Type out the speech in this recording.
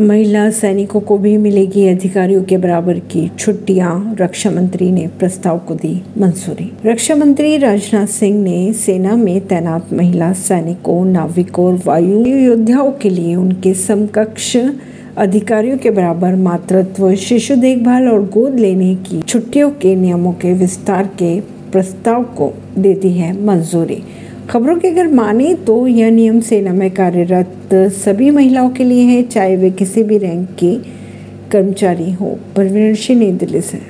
महिला सैनिकों को भी मिलेगी अधिकारियों के बराबर की छुट्टियाँ रक्षा मंत्री ने प्रस्ताव को दी मंजूरी। रक्षा मंत्री राजनाथ सिंह ने सेना में तैनात महिला सैनिकों, नाविकों और वायु योद्धाओं के लिए उनके समकक्ष अधिकारियों के बराबर मातृत्व, शिशु देखभाल और गोद लेने की छुट्टियों के नियमों के विस्तार के प्रस्ताव को दे दी है मंजूरी। खबरों के अगर माने तो यह नियम सेना में कार्यरत सभी महिलाओं के लिए है, चाहे वे किसी भी रैंक की कर्मचारी हो। परवीन सिंह, नई दिल्ली से।